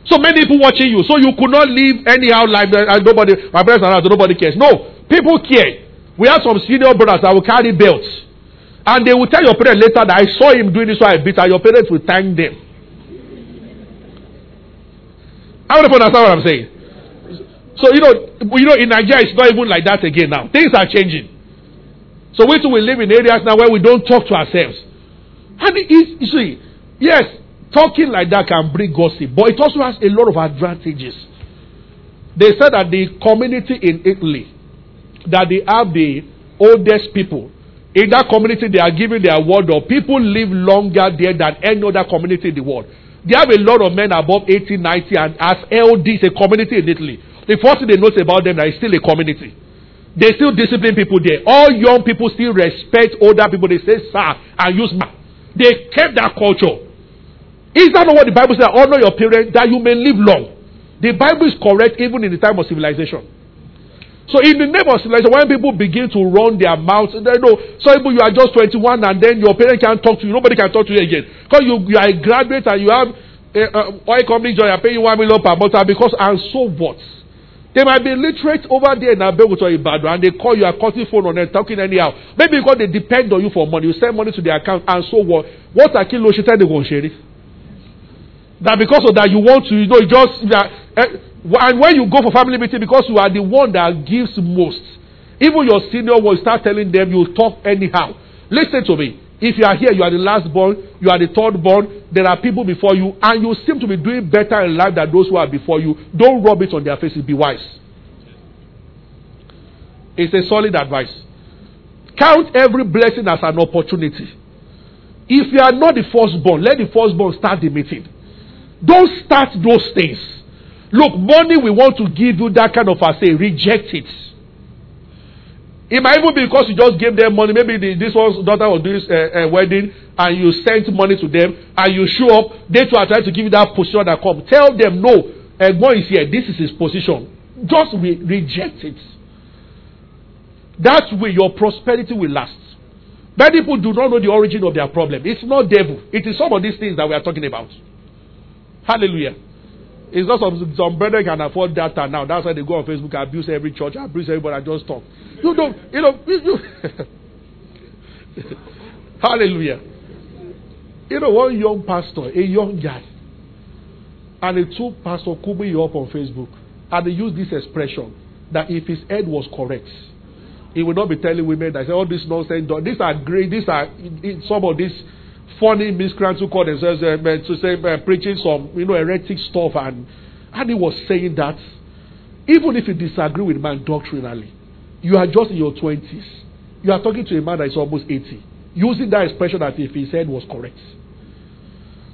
So many people watching you. So you could not live anyhow like and nobody, my parents are around, so nobody cares. No, people care. We have some senior brothers that will carry belts. And they will tell your parents later that I saw him doing this, so I beat and your parents will thank them. How many people understand what I'm saying? So you know, you know, in Nigeria it's not even like that again now. Things are changing. So we too will live in areas now where we don't talk to ourselves. And it is, you see, yes, talking like that can bring gossip, but it also has a lot of advantages. They said that the community in Italy, that they have the oldest people. In that community, they are giving their word of people live longer there than any other community in the world. They have a lot of men above 80, 90, and as LDs, a community in Italy. The first thing they notice about them is still a community. They still discipline people there. All young people still respect older people. They say sir and use ma. They kept that culture. Is that not what the Bible says? Honor your parents that you may live long. The Bible is correct even in the time of civilization. So in the name of civilization, when people begin to run their mouths, they know, so people you are just 21 and then your parents can't talk to you, nobody can talk to you again. Because you, you are a graduate and you have a uh, oil company job, you are paying one million per month because and so what? They might be literate over there in Abeokuta Ibadan and they call you a cutting phone on them, talking anyhow. Maybe because they depend on you for money. You send money to their account and so what? What are kilo shita they going share it? That because of that you want to, you know, just that, and when you go for family meeting, because you are the one that gives most, even your senior will start telling them you talk anyhow. Listen to me. If you are here, you are the last born, you are the third born, there are people before you, and you seem to be doing better in life than those who are before you. Don't rub it on their faces. Be wise. It's a solid advice. Count every blessing as an opportunity. If you are not the firstborn, let the firstborn start the meeting. Don't start those things. Look, money we want to give you that kind of a say, reject it. It might even be because you just gave them money. Maybe the, this one's daughter was doing a, uh, uh, wedding and you sent money to them and you show up. They trying to give you that position that come. Tell them, no, Egbon is here. This is his position. Just re- reject it. That way your prosperity will last. Many people do not know the origin of their problem. It's not devil. It is some of these things that we are talking about. Hallelujah. It's not some, some brother can afford data now. That's why they go on Facebook, abuse every church, abuse everybody, and just talk. You don't, you know, you, you Hallelujah. You know, one young pastor, a young guy, and he took Pastor Kumuyi up on Facebook, and they used this expression that if his head was correct, he would not be telling women that all this nonsense. These are great. These are some of these funny miscreants who call themselves uh, to say uh, preaching some you know heretic stuff and and he was saying that even if you disagree with man doctrinally, you are just in your twenties. You are talking to a man that is almost eighty, using that expression that if his head was correct.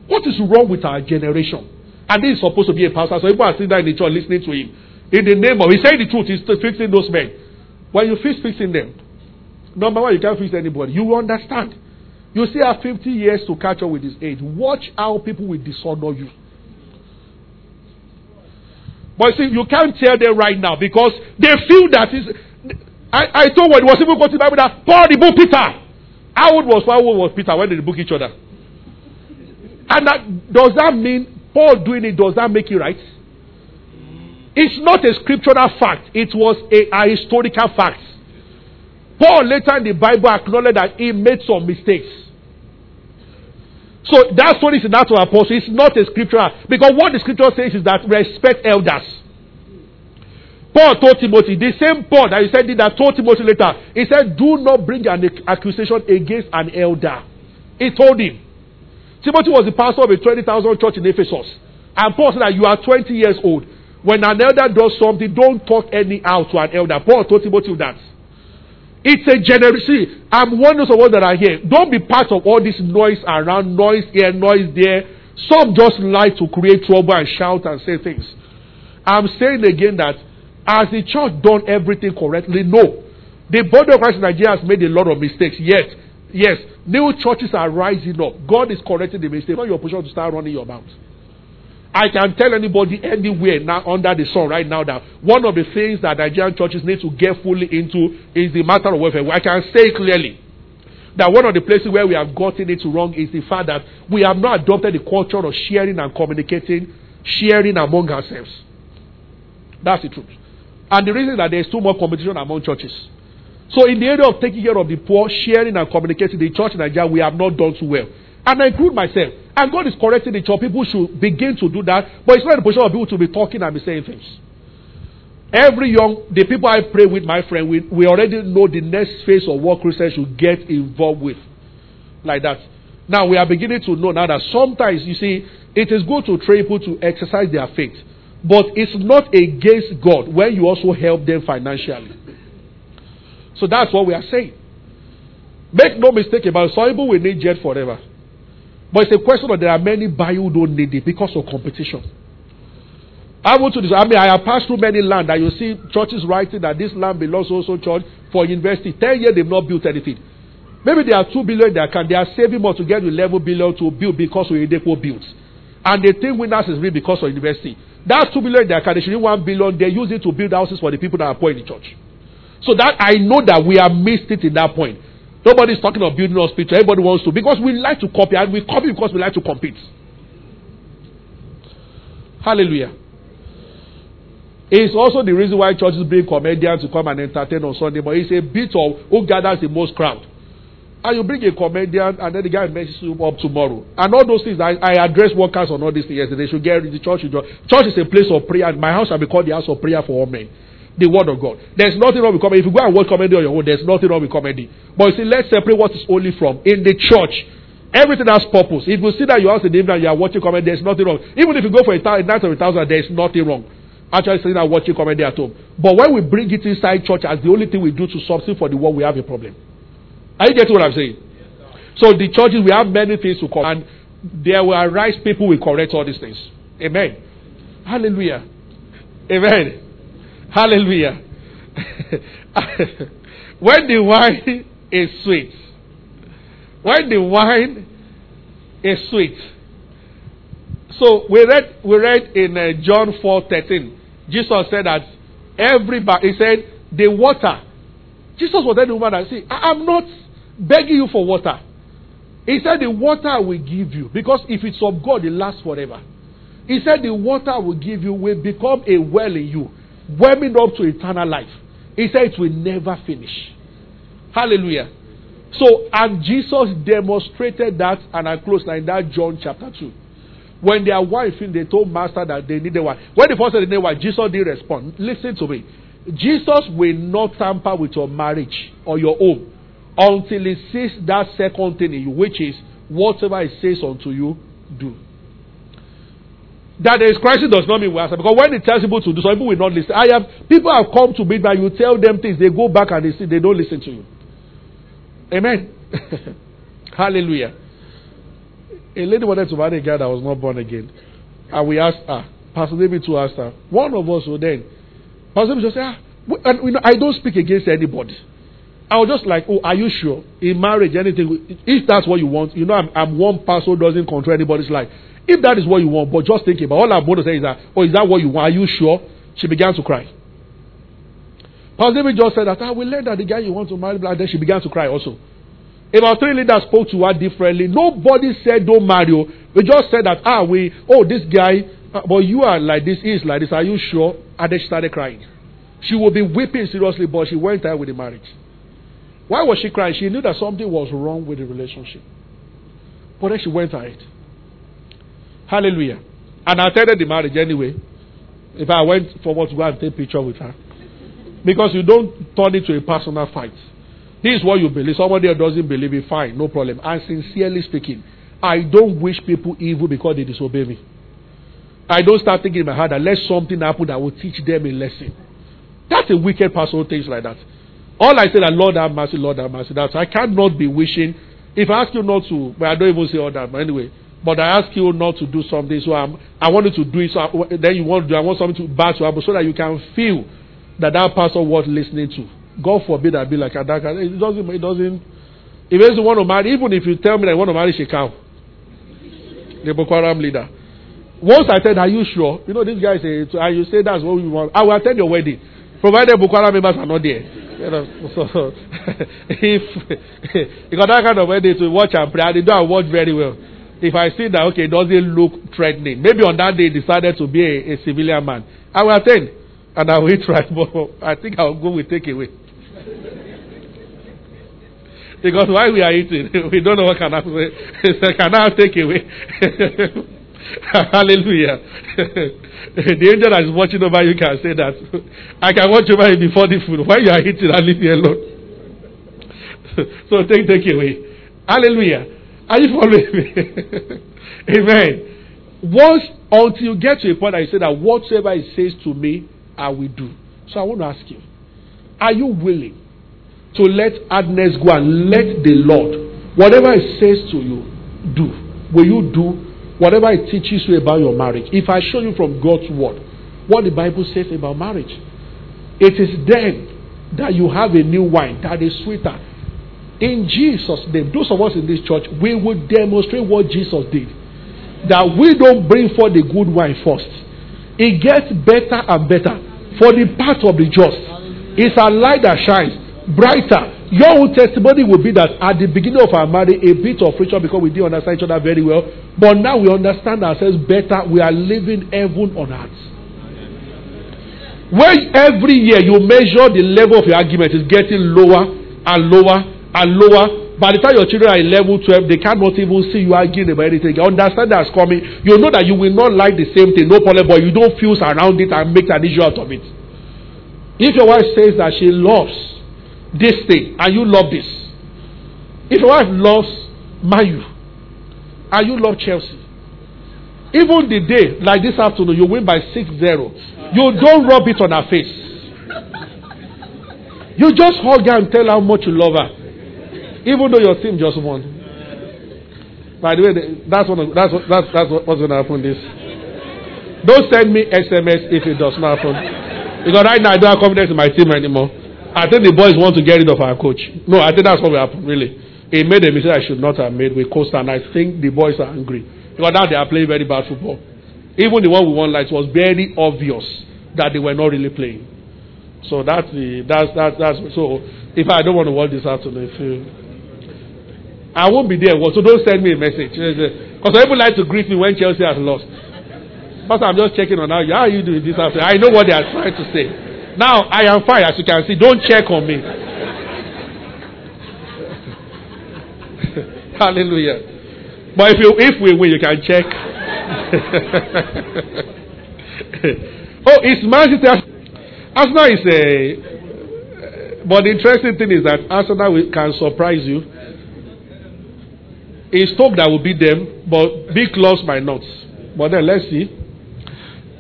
What is wrong with our generation? And this is supposed to be a pastor, so people are sitting there in the church listening to him. In the name of, he's saying the truth, he's fixing those men. When you fix fixing them, number one, you can't fix anybody. You understand. You still have 50 years to catch up with his age. Watch how people will dishonor you. But see, you can't tell them right now because they feel that is. I, I told when it was even quoting Bible that Paul the book Peter. How old was how old was Peter when they book each other? And that, does that mean Paul doing it, does that make it right? It's not a scriptural fact, it was a, a historical fact. Paul later in the Bible acknowledged that he made some mistakes. So that's what is in Acts of Apostles. It's not a scriptural. Because what the scripture says is that respect elders. Paul told Timothy, the same Paul that he said that told Timothy later, he said, Do not bring an accusation against an elder. He told him. Timothy was the pastor of a 20,000 church in Ephesus. And Paul said that you are 20 years old. When an elder does something, don't talk anyhow to an elder. Paul told Timothy that. It's a generosity. I'm one of those that are here. Don't be part of all this noise around, noise here, noise there. Some just like to create trouble and shout and say things. I'm saying again that as the church done everything correctly? No. The body of Christ in Nigeria has made a lot of mistakes. Yet, yes, new churches are rising up. God is correcting the mistakes. It's not your position to start running your mouth. I can tell anybody anywhere now under the sun right now that one of the things that Nigerian churches need to get fully into is the matter of welfare. I can say clearly that one of the places where we have gotten it wrong is the fact that we have not adopted the culture of sharing and communicating, sharing among ourselves. That's the truth. And the reason is that there is too much competition among churches. So, in the area of taking care of the poor, sharing and communicating, the church in Nigeria, we have not done too well. And I include myself. And God is correcting the church. People should begin to do that. But it's not the position of people to be talking and be saying things. Every young, the people I pray with, my friend, we, we already know the next phase of what Christians should get involved with. Like that. Now, we are beginning to know now that sometimes, you see, it is good to train people to exercise their faith. But it's not against God when you also help them financially. So that's what we are saying. Make no mistake about it. Some people will need jet forever. But it's a question of there are many buy who don't need it because of competition. I want to. this. I mean, I have passed through many land that you see churches writing that this land belongs also church for university. Ten years they've not built anything. Maybe there are two billion their account. They are saving more to get to eleven billion to build because of Oyedepo built. And they think winners is real because of university. That's two billion their account. They should need one billion. They use it to build houses for the people that are poor in the church. So that I know that we have missed it in that point. Nobody's talking of building hospital. Everybody wants to because we like to copy and we copy because we like to compete. Hallelujah. It's also the reason why churches bring comedians to come and entertain on Sunday, but it's a bit of who gathers the most crowd. And you bring a comedian, and then the guy messes you up tomorrow. And all those things, I, I address workers on all these things yesterday. They should get the church. Church is a place of prayer. My house shall be called the house of prayer for all men the word of God. There's nothing wrong with comedy. If you go and watch comedy on your own, there's nothing wrong with comedy. But you see, let's separate what is only from. In the church, everything has purpose. If you see that your house in the evening and you are watching comedy, there's nothing wrong. Even if you go for a, a night of a thousand, there's nothing wrong. Actually, sitting and watching comedy at home. But when we bring it inside church as the only thing we do to substitute for the world, we have a problem. Are you getting what I'm saying? So the churches, we have many things to come. And there will arise people will correct all these things. Amen. Hallelujah. Amen. Hallelujah. when the wine is sweet, when the wine is sweet. So we read we read in uh, John four thirteen. Jesus said that everybody he said the water. Jesus was telling the woman that see I am not begging you for water. He said the water will give you because if it's of God it lasts forever. He said the water will give you will become a well in you, warming up to eternal life. He said it will never finish. Hallelujah. So, and Jesus demonstrated that, and I close now in that John chapter 2. When their wife, they told Master that they needed one. When the first said they needed one, Jesus didn't respond. Listen to me. Jesus will not tamper with your marriage or your home until he sees that second thing in you, which is whatever he says unto you, do. That there is crisis does not mean we answer. Because when it tells people to do, some people will not listen. I have people have come to me that you tell them things, they go back and they see they don't listen to you. Amen. Hallelujah. A lady wanted to marry a guy that was not born again. And we asked her, Pastor David to ask her. One of us will then, Pastor David just say, ah, and, you know, I don't speak against anybody. I was just like, oh, are you sure? In marriage, anything, if that's what you want, you know, I'm, I'm one person who doesn't control anybody's life. If that is what you want, but just think about all going to say is that, oh, is that what you want? Are you sure? She began to cry. Pastor David just said that, I will learn that the guy you want to marry, and then she began to cry also. About three leaders spoke to her differently. Nobody said don't marry. We just said that, ah, we, oh, this guy, uh, but you are like this, he is like this. Are you sure? And then she started crying. She would be weeping seriously, but she went ahead with the marriage. Why was she crying? She knew that something was wrong with the relationship. But then she went ahead. Hallelujah. And I attended the marriage anyway. If I went forward to go and take picture with her. Because you don't turn it to a personal fight. This is what you believe. Somebody else doesn't believe it, fine, no problem. And sincerely speaking, I don't wish people evil because they disobey me. I don't start thinking in my heart that something happen that will teach them a lesson. That's a wicked person who thinks like that. All I say that Lord have mercy, Lord have mercy. That's I cannot be wishing. If I ask you not to, but I don't even say all that. But anyway, but I ask you not to do something, so I'm, I want you to do it. So I, then you want to do. I want something to bad to happen, so that you can feel that that person worth listening to. God forbid I be like dark. It doesn't. It doesn't. If you want to marry, even if you tell me that you want to marry Shekau, the Boko Haram leader. Once I said, "Are you sure?" You know this guy say, and you say that's what we want. I will attend your wedding, provided Boko Haram members are not there. You know, so if you got that kind of wedding to watch and pray, they don't watch very well. If I see that okay, it doesn't look threatening, maybe on that day decided to be a, a civilian man, I will attend and I will eat right, but I think I will go with takeaway. because while we are eating, we don't know what can happen. Can I take away? Hallelujah. the angel that is watching over you can say that. I can watch over you before the food. While you are eating, I leave you alone. so take take away. Hallelujah. Are you following me? Amen. Once until you get to a point that you say that whatsoever he says to me, I will do. So I want to ask you, are you willing to let hardness go and let the Lord, whatever He says to you, do? Will you do whatever He teaches you about your marriage? If I show you from God's word what the Bible says about marriage, it is then that you have a new wine that is sweeter. In Jesus' name, those of us in this church, we will demonstrate what Jesus did. That we don't bring forth the good wine first. It gets better and better for the path of the just. It's a light that shines brighter. Your own testimony will be that at the beginning of our marriage, a bit of friction because we didn't understand each other very well. But now we understand ourselves better. We are living heaven on earth. When every year you measure the level of your argument is getting lower and lower and lower. By the time your children are in level 12, they cannot even see you arguing about anything. You understand that's coming. You know that you will not like the same thing, no problem, but you don't fuse around it and make an issue out of it. If your wife says that she loves this thing and you love this, if your wife loves Man U and you love Chelsea, even the day like this afternoon you win by 6 0, you don't rub it on her face. You just hug her and tell her how much you love her, even though your team just won. By the way, that's of, that's what, that's that's what's going to happen. This. Don't send me SMS if it does not happen, because right now I don't have confidence in my team anymore. I think the boys want to get rid of our coach. No, I think that's what will happen. Really, he made a mistake I should not have made with Costa, and I think the boys are angry because now they are playing very bad football. Even the one we won, it was very obvious that they were not really playing. So that's the that's that's that's so. If I don't want to watch this afternoon, if you, I won't be there. So don't send me a message because people like to greet me when Chelsea has lost. But I'm just checking on how you how are you doing this afternoon. I know what they are trying to say. Now I am fine, as you can see. Don't check on me. Hallelujah. But if you if we win, you can check. oh, it's Manchester. Arsenal is a. But the interesting thing is that Arsenal can surprise you. It's Stoke that will beat them, but big clubs might not. But then let's see.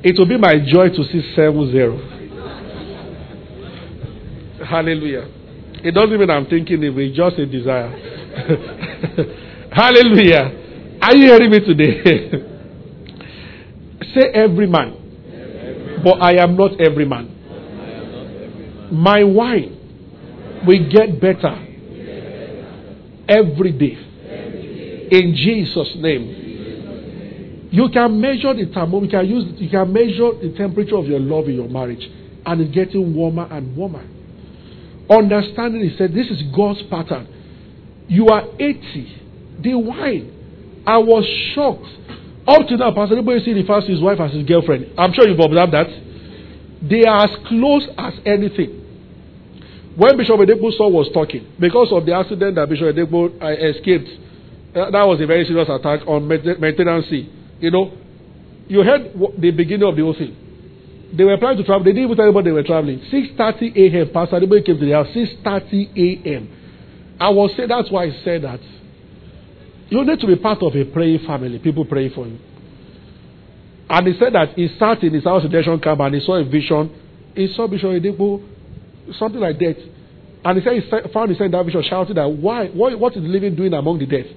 It will be my joy to see 7 0. Hallelujah. It doesn't mean I'm thinking it, it's just a desire. Hallelujah. Are you hearing me today? Say every man. But I am not every man. My wine will get better every day. In Jesus' name. You can measure the thermometer. You can use. You can measure the temperature of your love in your marriage, and it's getting warmer and warmer. Understanding, he said, this is God's pattern. You are 80. The wine. I was shocked. Up to now, Pastor Adeboye refers to his wife as his girlfriend. I'm sure you've observed that. They are as close as anything. When Bishop Oyedepo's son was talking, because of the accident that Bishop Oyedepo uh, escaped, Uh, that was a very serious attack on maintenance. You know, you heard the beginning of the whole thing. They were planning to travel. They didn't even tell anybody they were traveling. 6.30 a.m. Pastor Adeboye came to the house. 6.30 a.m. I was saying, that's why I said that. You need to be part of a praying family. People pray for you. And he said that he sat in his house redemption camp and he saw a vision. He saw Bishop Oyedepo, something like that. And he said he found himself in that vision shouting that, why, what, what is living doing among the dead?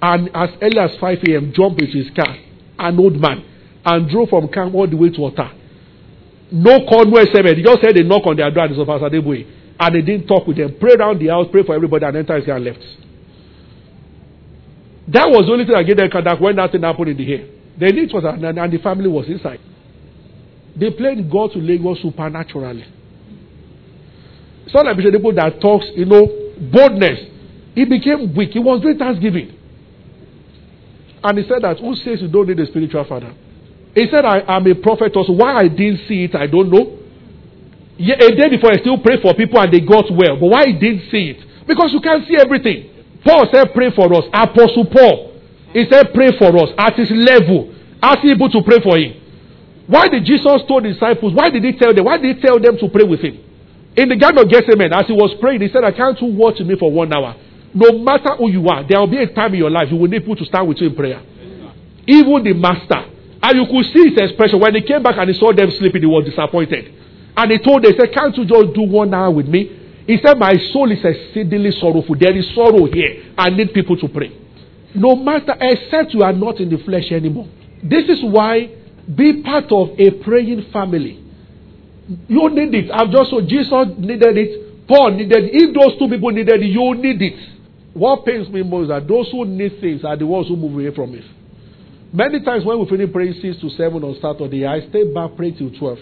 And as early as 5 a.m., jumped into his car, an old man, and drove from camp all the way to Ota. No Conway seven. He just said a knock on their door and it's Pastor Adeboye. And they didn't talk with them. Pray around the house, pray for everybody, and enter his car and left. That was the only thing I gave them contact when nothing happened in the hair. The need was and, and the family was inside. They played God to Lagos supernaturally. It's not like Bishop that talks, you know, boldness. He became weak. He was doing thanksgiving. And he said that who says you don't need a spiritual father? He said, I am a prophet also. Why I didn't see it, I don't know. Yeah, a day before, I still prayed for people and they got well. But why I didn't see it? Because you can't see everything. Paul said, Pray for us. Apostle Paul, he said, Pray for us at his level. Ask people to pray for him. Why did Jesus told disciples? Why did he tell them? Why did he tell them to pray with him? In the Garden of Gethsemane, as he was praying, he said, I can't watch me for one hour. No matter who you are, there will be a time in your life you will need people to stand with you in prayer. Even the master. And you could see his expression. When he came back and he saw them sleeping, he was disappointed. And he told them, he said, Can't you just do one hour with me? He said, My soul is exceedingly sorrowful. There is sorrow here. I need people to pray. No matter, except you are not in the flesh anymore. This is why be part of a praying family. You need it. I've just said Jesus needed it. Paul needed it. If those two people needed it, you need it. What pains me most is that those who need things are the ones who move away from it. Many times when we finish praying 6 to 7 on Saturday, I stay back praying till 12.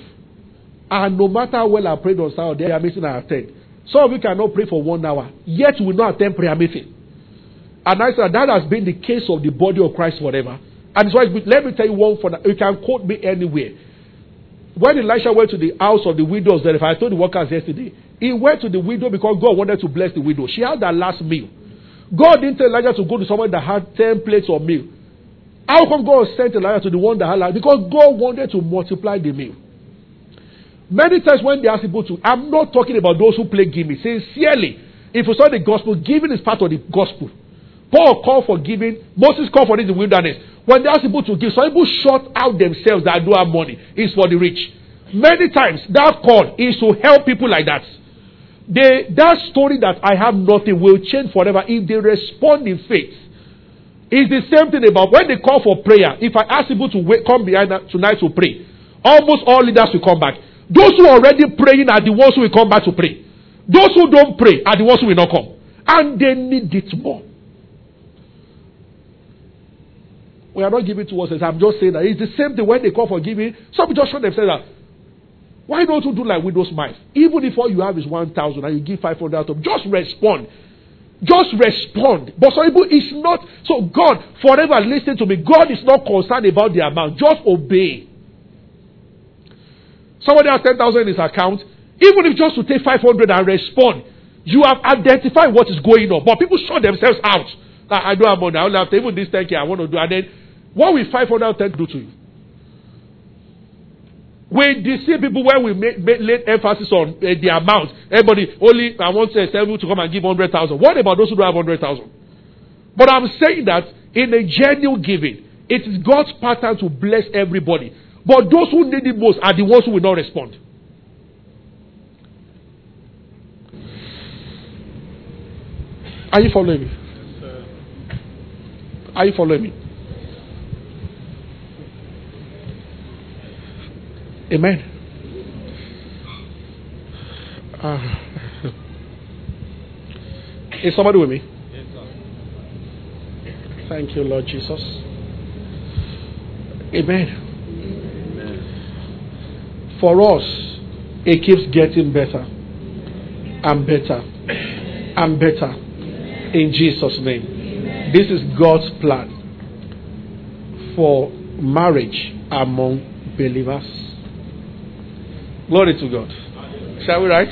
And no matter how well I prayed on Saturday, prayer meeting I attend. Some of you cannot pray for one hour, yet we will not attend prayer meeting. And I said that has been the case of the body of Christ forever. And so let me tell you one for that. You can quote me anywhere. When Elisha went to the house of the widows, then if I told the workers yesterday, he went to the widow because God wanted to bless the widow. She had that last meal. God didn't tell Elijah to go to someone that had 10 plates of meal. How come God sent Elijah to the one that had life? Because God wanted to multiply the meal. Many times when they ask people to, I'm not talking about those who play gimme. Sincerely, if you saw the gospel, giving is part of the gospel. Paul called for giving. Moses called for this in the wilderness. When they ask people to give, some people shut out themselves that don't have money. It's for the rich. Many times that call is to help people like that. They, that story that I have nothing will change forever if they respond in faith. It's the same thing about when they call for prayer. If I ask people to wait, come behind tonight to pray, almost all leaders will come back. Those who are already praying are the ones who will come back to pray. Those who don't pray are the ones who will not come. And they need it more. We are not giving to us. I'm just saying that it's the same thing when they call for giving. Some just show themselves that. Why don't you do like widow's mite? Even if all you have is 1,000 and you give 500 out of just respond. Just respond. But some people, it's not. So, God, forever listen to me. God is not concerned about the amount. Just obey. Somebody has 10,000 in his account. Even if just to take 500 and respond, you have identified what is going on. But people shut themselves out. I don't have money. I only have to, even this 10K I want to do. And then, what will 510 do to you? We deceive people when we make, make late emphasis on uh, the amount. Everybody only I want to seven to come and give hundred thousand. What about those who don't have hundred thousand? But I'm saying that in a genuine giving, it is God's pattern to bless everybody. But those who need it most are the ones who will not respond. Are you following me? Are you following me? Amen. Uh, is somebody with me? Thank you, Lord Jesus. Amen. Amen. For us, it keeps getting better and better and better In Jesus' name. This is God's plan for marriage among believers. Glory to God. Shall we write?